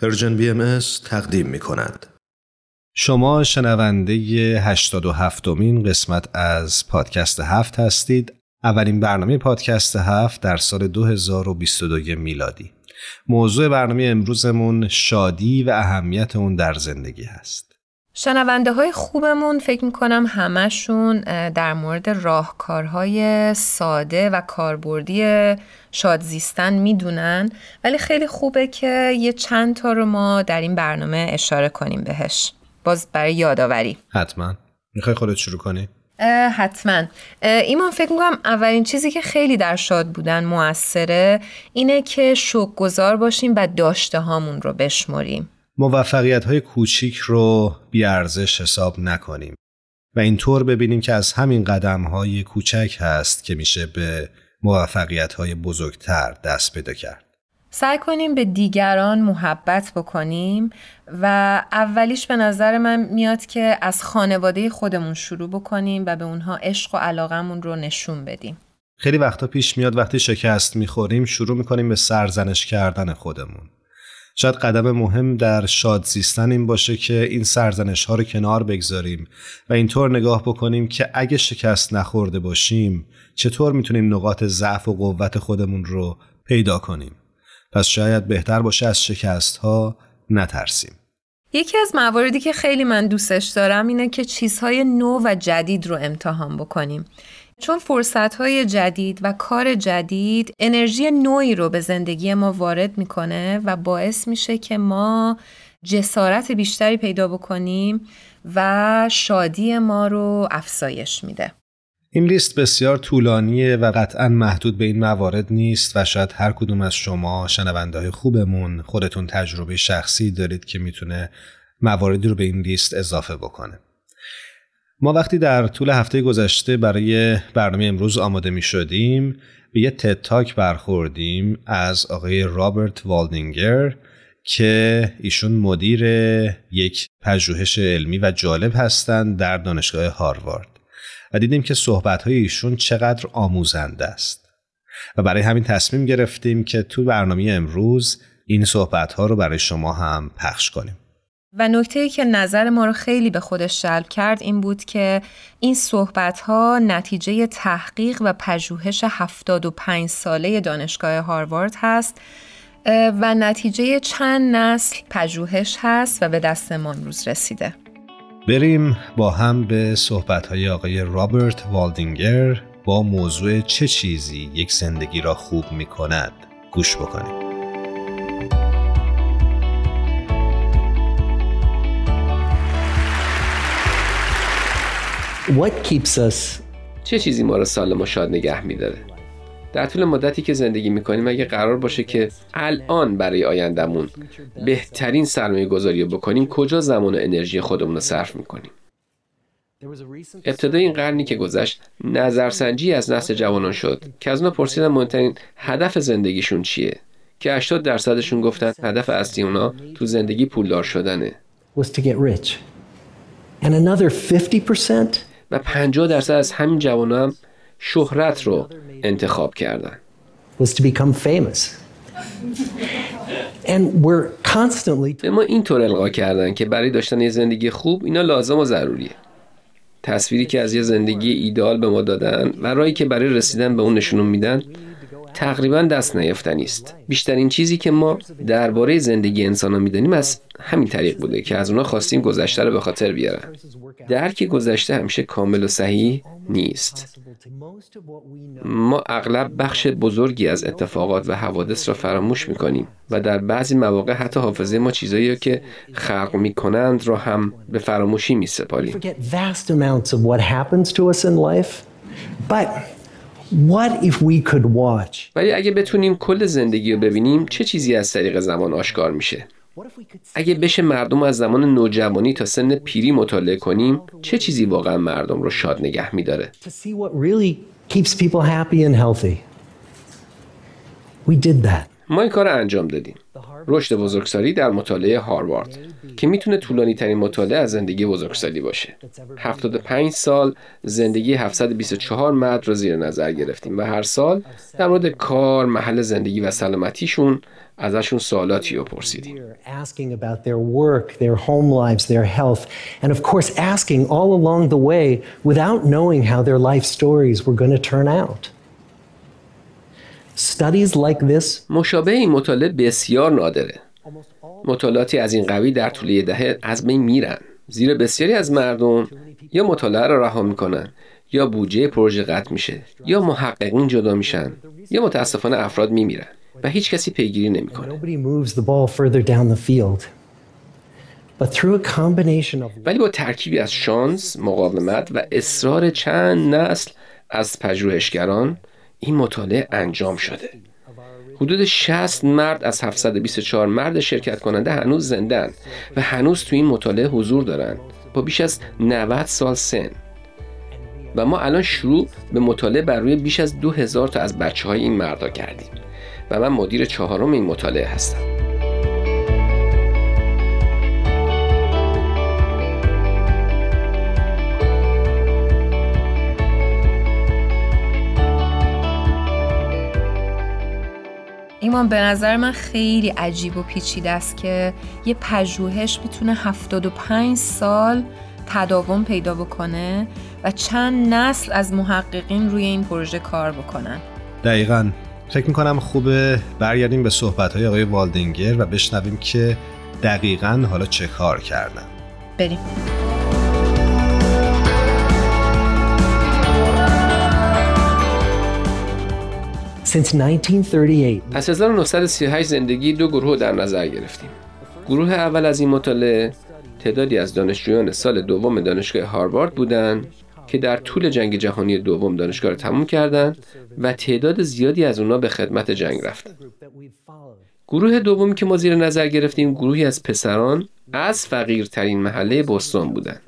Persian BM تقدیم می کند. شما شنونده 87 مین قسمت از پادکست هفت هستید. اولین برنامه پادکست هفت در سال 2022 میلادی. موضوع برنامه امروزمون شادی و اهمیت اون در زندگی هست. شنونده های خوبمون فکر می‌کنم همشون در مورد راهکارهای ساده و کاربردی شادزیستن می‌دونن. ولی خیلی خوبه که یه چند تا رو ما در این برنامه اشاره کنیم بهش. باز برای یادآوری. حتما. می‌خوای خودت شروع کنی؟ حتما. ایمان فکر می‌کنم اولین چیزی که خیلی در شاد بودن موثره اینه که شوق گذار باشیم و داشته هامون رو بشمریم. موفقیت های کوچیک رو بیارزش حساب نکنیم و اینطور ببینیم که از همین قدم های کوچک هست که میشه به موفقیت های بزرگتر دست پیدا کرد. سعی کنیم به دیگران محبت بکنیم و اولیش به نظر من میاد که از خانواده خودمون شروع بکنیم و به اونها عشق و علاقمون رو نشون بدیم. خیلی وقتا پیش میاد وقتی شکست می‌خوریم شروع می‌کنیم به سرزنش کردن خودمون. شاید قدم مهم در شاد زیستن این باشه که این سرزنش ها رو کنار بگذاریم و اینطور نگاه بکنیم که اگه شکست نخورده باشیم چطور می‌تونیم نقاط ضعف و قوت خودمون رو پیدا کنیم؟ پس شاید بهتر باشه از شکست ها نترسیم. یکی از مواردی که خیلی من دوستش دارم اینه که چیزهای نو و جدید رو امتحان بکنیم. چون فرصت های جدید و کار جدید انرژی نوعی رو به زندگی ما وارد می‌کنه و باعث میشه که ما جسارت بیشتری پیدا بکنیم و شادی ما رو افزایش میده. این لیست بسیار طولانیه و قطعا محدود به این موارد نیست و شاید هر کدوم از شما شنونده های خوبمون خودتون تجربه شخصی دارید که می‌تونه مواردی رو به این لیست اضافه بکنه. ما وقتی در طول هفته گذشته برای برنامه امروز آماده می شدیم به یه تتاک برخوردیم از آقای رابرت والدینگر که ایشون مدیر یک پژوهش علمی و جالب هستند در دانشگاه هاروارد و دیدیم که صحبتهای ایشون چقدر آموزنده است. و برای همین تصمیم گرفتیم که تو برنامه امروز این صحبتها رو برای شما هم پخش کنیم. و نکته که نظر ما رو خیلی به خودش جلب کرد این بود که این صحبت ها نتیجه تحقیق و پژوهش 75 ساله دانشگاه هاروارد هست و نتیجه چند نسل پژوهش هست و به دست ما امروز رسیده. بریم با هم به صحبت های آقای رابرت والدینگر با موضوع چه چیزی یک زندگی را خوب می کند گوش بکنیم. What keeps us چه چیزی ما رو سالم و شاد نگه میداره؟ در طول مدتی که زندگی می‌کنیم اگه قرار باشه که الان برای آیندهمون بهترین سرمایه گذاری رو بکنیم کجا زمان و انرژی خودمون رو صرف می‌کنیم؟ ابتدای این قرنی که گذشت نظرسنجی از نسل جوانان شد که از اونا پرسیدن مهمترین هدف زندگیشون چیه؟ که 80 درصدشون گفتن هدف اصلی اونا تو زندگی پولدار شدنه. was to get rich. And another 50% و 50 درصد از همین جوان هم شهرت رو انتخاب کردن. به ما اینطور القا کردن که برای داشتن یه زندگی خوب اینا لازم و ضروریه. تصویری که از یه زندگی ایدال به ما دادن و راهی که برای رسیدن به اون نشون میدن تقریبا دست نیافتنی است. بیشترین چیزی که ما درباره زندگی انسان ها می‌دانیم از همین طریق بوده که از اونا خواستیم گذشته رو به خاطر بیارن. درک گذشته همیشه کامل و صحیح نیست. ما اغلب بخش بزرگی از اتفاقات و حوادث را فراموش می‌کنیم و در بعضی مواقع حتی حافظه ما چیزایی که خلق می‌کنند را هم به فراموشی میسپاریم. What if we could watch? ولی اگه بتونیم کل زندگی رو ببینیم چه چیزی از طریق زمان آشکار میشه اگه بشه مردم رو از زمان نوجوانی تا سن پیری مطالعه کنیم چه چیزی واقعا مردم رو شاد نگه میداره. We did that. ما این کار رو انجام دادیم. رشد بزرگسالی در مطالعه هاروارد که می‌تونه طولانی ترین مطالعه از زندگی بزرگسالی باشه. 75 سال زندگی 724 مرد رو زیر نظر گرفتیم و هر سال در مورد کار، محل زندگی و سلامتیشون ازشون سوالاتی رو پرسیدیم. Studies like this مشابه این مطالعه بسیار نادره. مطالعاتی از این قوی در طول یه دهه از بین میرن. زیرا بسیاری از مردم یا مطالعه را رها می‌کنن یا بودجه پروژه قطع میشه یا محققین جدا میشن یا متاسفانه افراد میمیرن و هیچ کسی پیگیری نمی‌کنه. ولی با ترکیبی از شانس، مقاومت و اصرار چند نسل از پژوهشگران این مطالعه انجام شده. حدود 60 مرد از 724 مرد شرکت کننده هنوز زندن و هنوز تو این مطالعه حضور دارن با بیش از 90 سال سن. و ما الان شروع به مطالعه بر روی بیش از 2000 تا از بچه های این مردا کردیم. و من مدیر چهارم این مطالعه هستم. ایمان به نظر من خیلی عجیب و پیچیده است که یه پژوهش بتونه 75 سال تداوم پیدا بکنه و چند نسل از محققین روی این پروژه کار بکنن. دقیقا. فکر می‌کنم خوبه برگردیم به صحبت های آقای والدینگر و بشنویم که دقیقا حالا چه کار کردن. بریم. Since 1938. از 1938 زندگی دو گروه در نظر گرفتیم. گروه اول از این مطالعه تعدادی از دانشجویان سال دوم دانشگاه هاروارد بودند که در طول جنگ جهانی دوم دانشگاه را تموم کردند و تعداد زیادی از اونا به خدمت جنگ رفتند. گروه دومی که ما زیر نظر گرفتیم گروهی از پسران از فقیرترین محله بوستون بودند.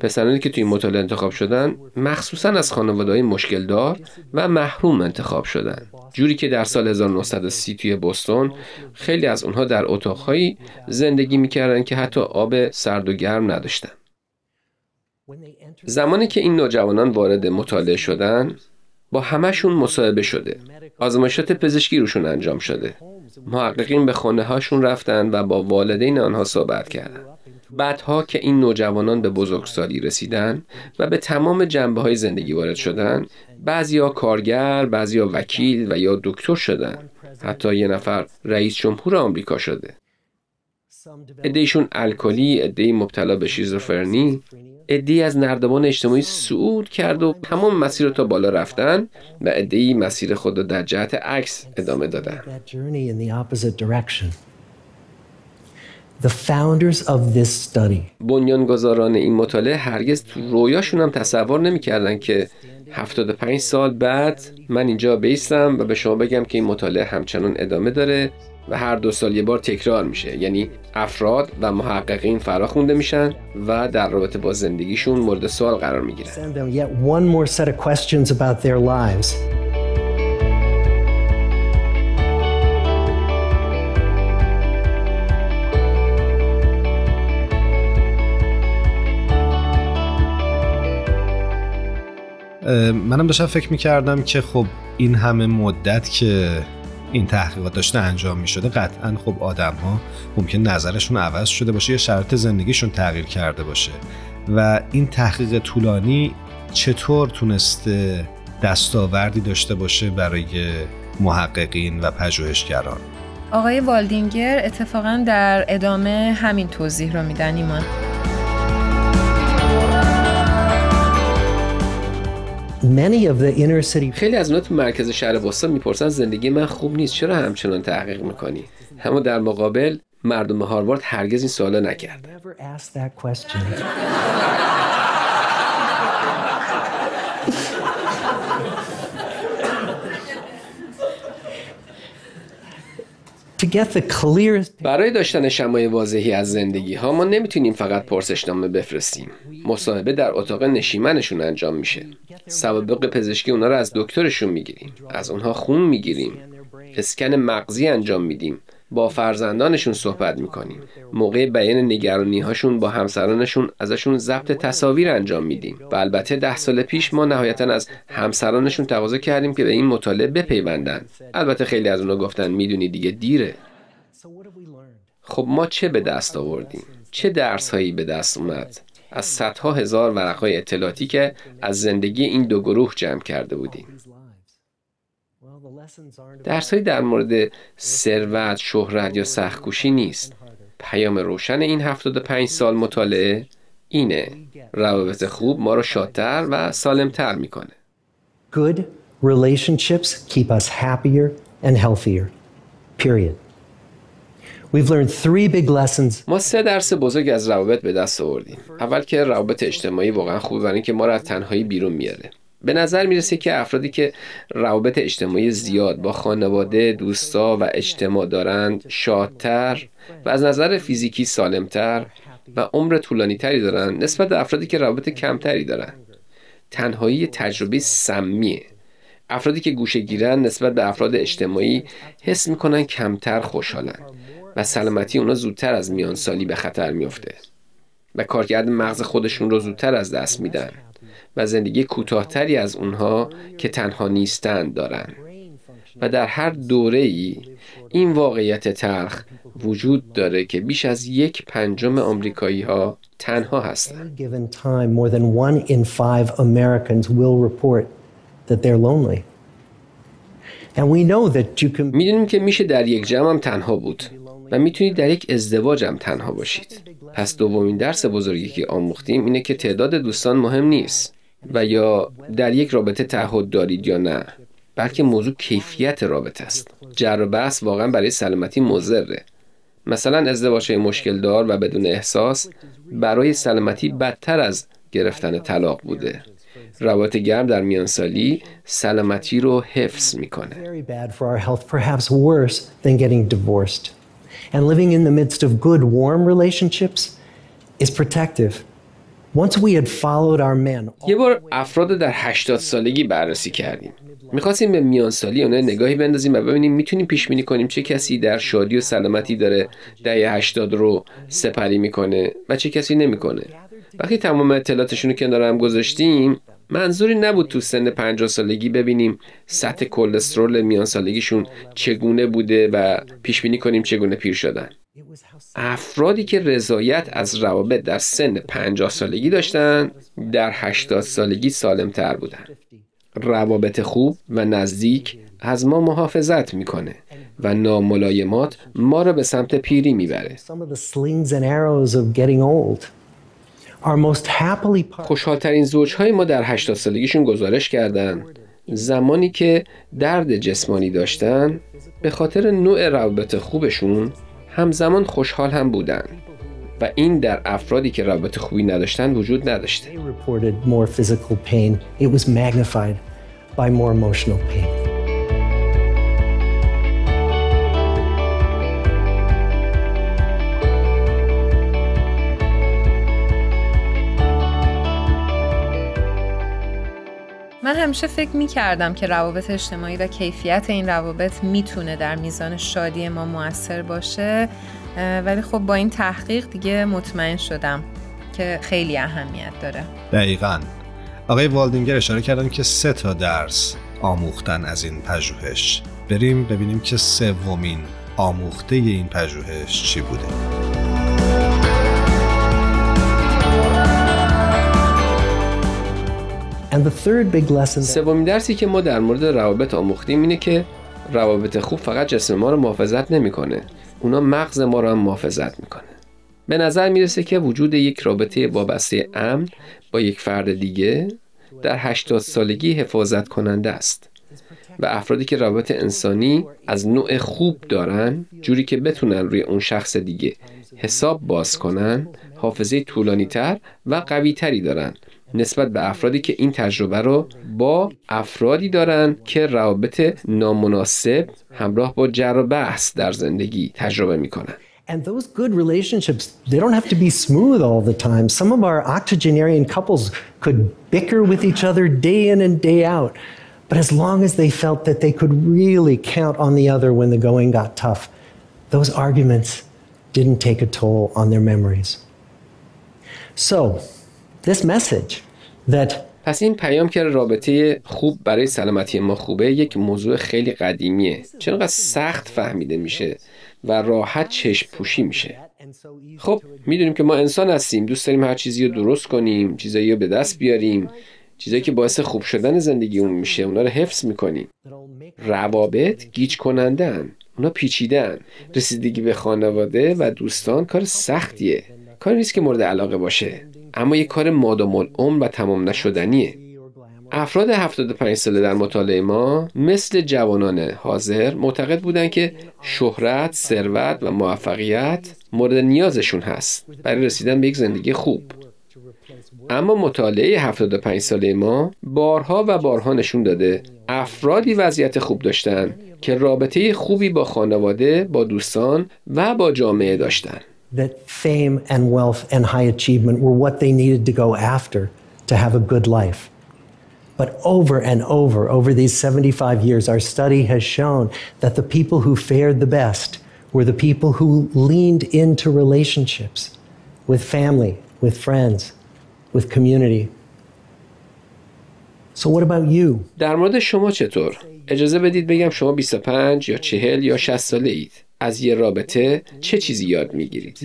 پسرانی که توی این مطالعه انتخاب شدن مخصوصا از خانواده‌های مشکل دار و محروم انتخاب شدن. جوری که در سال 1930 توی بوستون خیلی از اونها در اتاقهایی زندگی می‌کردن که حتی آب سرد و گرم نداشتن. زمانی که این نوجوانان وارد مطالعه شدن با همشون مصاحبه شده. آزمایشات پزشکی روشون انجام شده. محققین به خانه هاشون رفتن و با والدین آنها صحبت کردند. بعدها که این نوجوانان به بزرگسالی رسیدن و به تمام جنبه های زندگی وارد شدن بعضیا کارگر، بعضیا وکیل و یا دکتر شدن. حتی یه نفر رئیس جمهور آمریکا شده. ادهیشون الکلی، ادهی مبتلا به شیزوفرنی. ادهی از نردبان اجتماعی صعود کرد و تمام مسیر رو تا بالا رفتن و ادهی مسیر خود رو در جهت عکس ادامه دادن. The founders of this study. بنیانگذاران این مطالعه هرگز تو رویاشون هم تصور نمی‌کردن که 75 سال بعد من اینجا بیستم و به شما بگم که این مطالعه همچنان ادامه داره و هر دو سال یه بار تکرار میشه. یعنی افراد و محققین فرا خونده میشن و در رابطه با زندگیشون مورد سوال قرار می‌گیرن. منم داشتم فکر می‌کردم که خب این همه مدت که این تحقیقات داشته انجام می‌شده قطعا خب آدم ها ممکن نظرشون عوض شده باشه یا شرط زندگیشون تغییر کرده باشه. و این تحقیق طولانی چطور تونسته دستاوردی داشته باشه برای محققین و پژوهشگران؟ آقای والدینگر اتفاقا در ادامه همین توضیح رو میدن ایمان. خیلی از اونا تو مرکز شهر بوستون می‌پرسن زندگی من خوب نیست چرا همچنان تحقیق می‌کنی؟ اما در مقابل مردم هاروارد هرگز این سوالا نکرد never asked that question. to get the clearest برای داشتن شمای واضحی از زندگی ها ما نمی‌تونیم فقط پرسشنامه بفرستیم. مصاحبه در اتاق نشیمنشون انجام میشه. سوابق پزشکی اونا رو از دکترشون می‌گیریم. از اونها خون می‌گیریم. اسکن مغزی انجام میدیم. با فرزندانشون صحبت می‌کنیم موقع بیان نگرانی هاشون با همسرانشون ازشون ضبط تصاویر انجام میدیم و البته ده سال پیش ما نهایتا از همسرانشون تقاضا کردیم که به این مطالعه بپیوندن البته خیلی از اونا گفتن می‌دونی دیگه دیره خب ما چه به دست آوردیم؟ چه درس هایی به دست اومد؟ از صدها هزار ورقای اطلاعاتی که از زندگی این دو گروه جمع کرده بودیم. درس در مورد ثروت، شهرت یا سختکوشی نیست. پیام روشن این 75 سال مطالعه اینه روابط خوب ما رو شادتر و سالمتر می‌کنه. Good relationships keep us happier and healthier. Period. We've learned three big lessons. ما سه درس بزرگ از روابط به دست آوردیم. اول که روابط اجتماعی واقعا خوبه برای اینکه ما رو از تنهایی بیرون میاره. به نظر می‌رسه که افرادی که روابط اجتماعی زیاد با خانواده، دوستا و اجتماع دارند شادتر و از نظر فیزیکی سالمتر و عمر طولانی تری دارن نسبت به افرادی که روابط کمتری دارن. تنهایی تجربه سمیه. افرادی که گوشه گیرن نسبت به افراد اجتماعی حس می‌کنن کمتر خوشحالن و سلامتی اونا زودتر از میان سالی به خطر میفته و کارکرد مغز خودشون رو زودتر از دست میدن و زندگی کوتاهتری از اونها که تنها نیستند دارن و در هر دوره ای این واقعیت تلخ وجود داره که بیش از یک پنجم آمریکایی ها تنها هستند. می‌دونیم که میشه در یک جمع هم تنها بود و می‌تونید در یک ازدواج هم تنها باشید. پس دومین درس بزرگی که آموختیم اینه که تعداد دوستان مهم نیست و یا در یک رابطه تعهد دارید یا نه بلکه موضوع کیفیت رابطه است. جر و بحث واقعا برای سلامتی مضره. مثلا ازدواج مشکل دار و بدون احساس برای سلامتی بدتر از گرفتن طلاق بوده. روابط گرم در میانسالی سلامتی رو حفظ می‌کنه. یه بار افراد در 80 سالگی بررسی کردیم. می‌خواستیم به میانسالی اونها نگاهی بندازیم و ببینیم می‌تونیم پیش بینی کنیم چه کسی در شادی و سلامتی داره دهه 80 رو سپری می‌کنه و چه کسی نمی‌کنه. وقتی تمام اطلاعاتشون رو کنار هم گذاشتیم منظوری نبود تو سن 50 سالگی ببینیم سطح کلسترول میان سالگیشون چگونه بوده و پیش بینی کنیم چگونه پیر شدن. افرادی که رضایت از روابط در سن 50 سالگی داشتن در 80 سالگی سالم تر بودن. روابط خوب و نزدیک از ما محافظت می‌کنه و ناملایمات ما را به سمت پیری می‌بره. خوشحالترین زوجهای ما در 80 سالگیشون گزارش کردن. زمانی که درد جسمانی داشتن به خاطر نوع روابط خوبشون همزمان خوشحال هم بودن و این در افرادی که روابط خوبی نداشتن وجود نداشته. همیشه فکر می کردم که روابط اجتماعی و کیفیت این روابط می‌تونه در میزان شادی ما موثر باشه ولی خب با این تحقیق دیگه مطمئن شدم که خیلی اهمیت داره. دقیقا. آقای والدینگر اشاره کردن که سه تا درس آموختن از این پژوهش. بریم ببینیم که سومین آموخته این پژوهش چی بوده. سومین درسی که ما در مورد روابط آموختیم اینه که روابط خوب فقط جسم ما رو محافظت نمی‌کنه. اونا مغز ما رو هم محافظت می‌کنه. به نظر می‌رسه که وجود یک رابطه وابسته امن با یک فرد دیگه در 80 سالگی حفاظت کننده است و افرادی که روابط انسانی از نوع خوب دارن جوری که بتونن روی اون شخص دیگه حساب باز کنن حافظه طولانی تر و قوی تری دارن. نسبت به افرادی که این تجربه رو با افرادی دارن که روابط نامناسب همراه با جر و بحث در زندگی تجربه می‌کنن And those good relationships, they don't have to be smooth all the time. Some of our octogenarian couples could bicker with each other day in and day out. But as long as they felt that they could really count on the other when the going got tough, those arguments didn't take a toll on their memories. So, this message that پس این پیام که رابطه خوب برای سلامتی ما خوبه یک موضوع خیلی قدیمیه. چرا سخت فهمیده میشه و راحت چشم پوشی میشه؟ خب می‌دونیم که ما انسان هستیم دوست داریم هر چیزی رو درست کنیم چیزایی رو به دست بیاریم چیزایی که باعث خوب شدن زندگیمون میشه اونا رو حفظ می‌کنیم. روابط گیج کنندن اونا پیچیدن رسیدگی به خانواده و دوستان کار سختیه. کاری نیست که مورد علاقه باشه. اما یه کار مادام العمر و تمام نشدنیه افراد 75 ساله در مطالعه ما مثل جوانان حاضر معتقد بودند که شهرت، ثروت و موفقیت مورد نیازشون هست برای رسیدن به یک زندگی خوب. اما مطالعه 75 ساله ما بارها و بارها نشون داده افرادی وضعیت خوب داشتن که رابطه خوبی با خانواده، با دوستان و با جامعه داشتن. That fame and wealth and high achievement were what they needed to go after to have a good life. But over and over, over these 75 years, our study has shown that the people who fared the best were the people who leaned into relationships with family, with friends, with community. So what about you? در مورد شما چطور؟ اجازه بدید بگم شما 25 یا 40 یا 60 ساله اید. از یه رابطه چه چیزی یاد می‌گیرید؟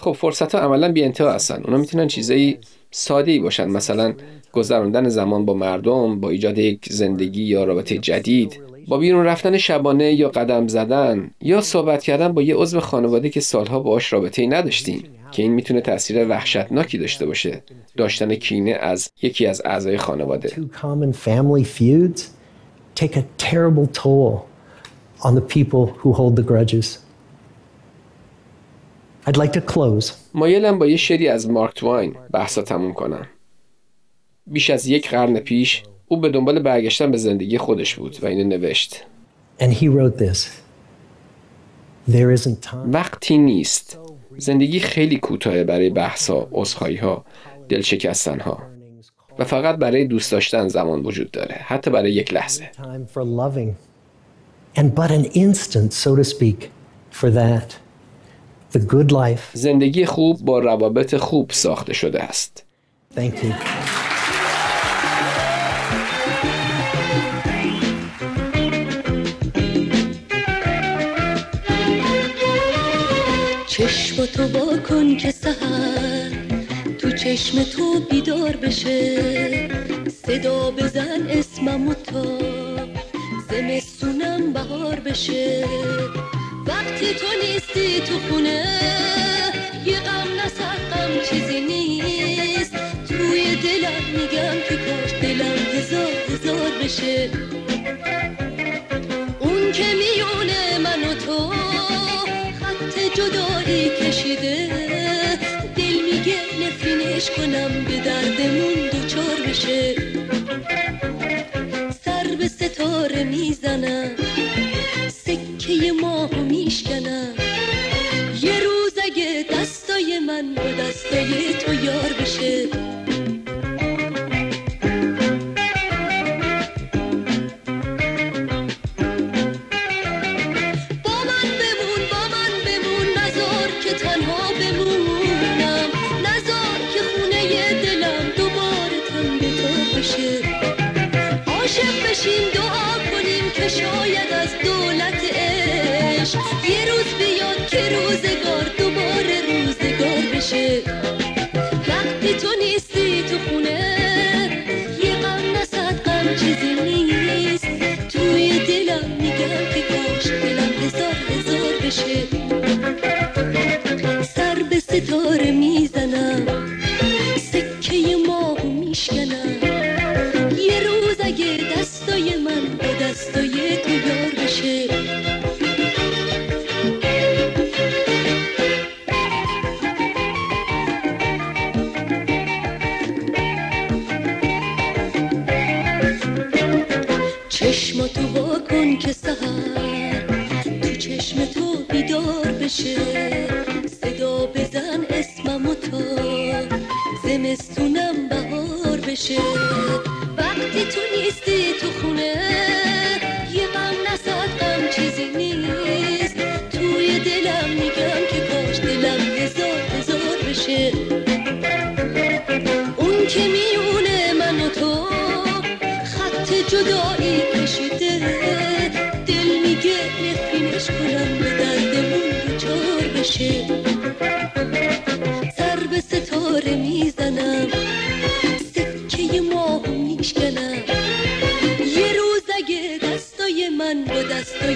خب فرصت ها عملا بی انتها هستن. اونا می‌تونن چیزایی ساده ای باشن. مثلا گذراندن زمان با مردم با ایجاد یک زندگی یا رابطه جدید با بیرون رفتن شبانه یا قدم زدن یا صحبت کردن با یه عضو خانواده که سالها باهاش رابطه ای نداشتیم که این می‌تونه تاثیر وحشتناکی داشته باشه. داشتن کینه از یکی از اعضای خانواده. Take a terrible toll on the people who hold the grudges. I'd like to close مایلم با یه شعری از مارک توین بحثا تموم کنم بیش از یک قرن پیش او به دنبال برگشتن به زندگی خودش بود و اینو نوشت and he wrote this. There isn't time. وقتی نیست زندگی خیلی کوتاه برای بحثا عذرخواهی ها دل شکستن ها و فقط برای دوست داشتن زمان وجود داره حتی برای یک لحظه time for loving, and but an instant, so to speak, for that. The good life. زندگی خوب با روابط خوب ساخته شده است Thank you. چشم تو با کن که سهر چشم تو بیدار بشه. صدا بزن اسممو تا زمستونم بهار بشه. وقتی تو نیستی تو خونه. یه غم نسر غم چیزی نیست. توی دلم میگم که کاش دلم هزار هزار بشه. کنم به دردمون دوچار بشه. سر به ستاره می‌زنم. aşkına میشه وقتی تو نیستی تو خونه یه غم نزد غم چیزی نیست. توی دلم میگم که کاش دلم هزار هزار بشه. اون که میونه من و تو خط جدایی کشیده. دل میگه نفینش کنم به دردمون دوچار بشه. سر به ستاره میزه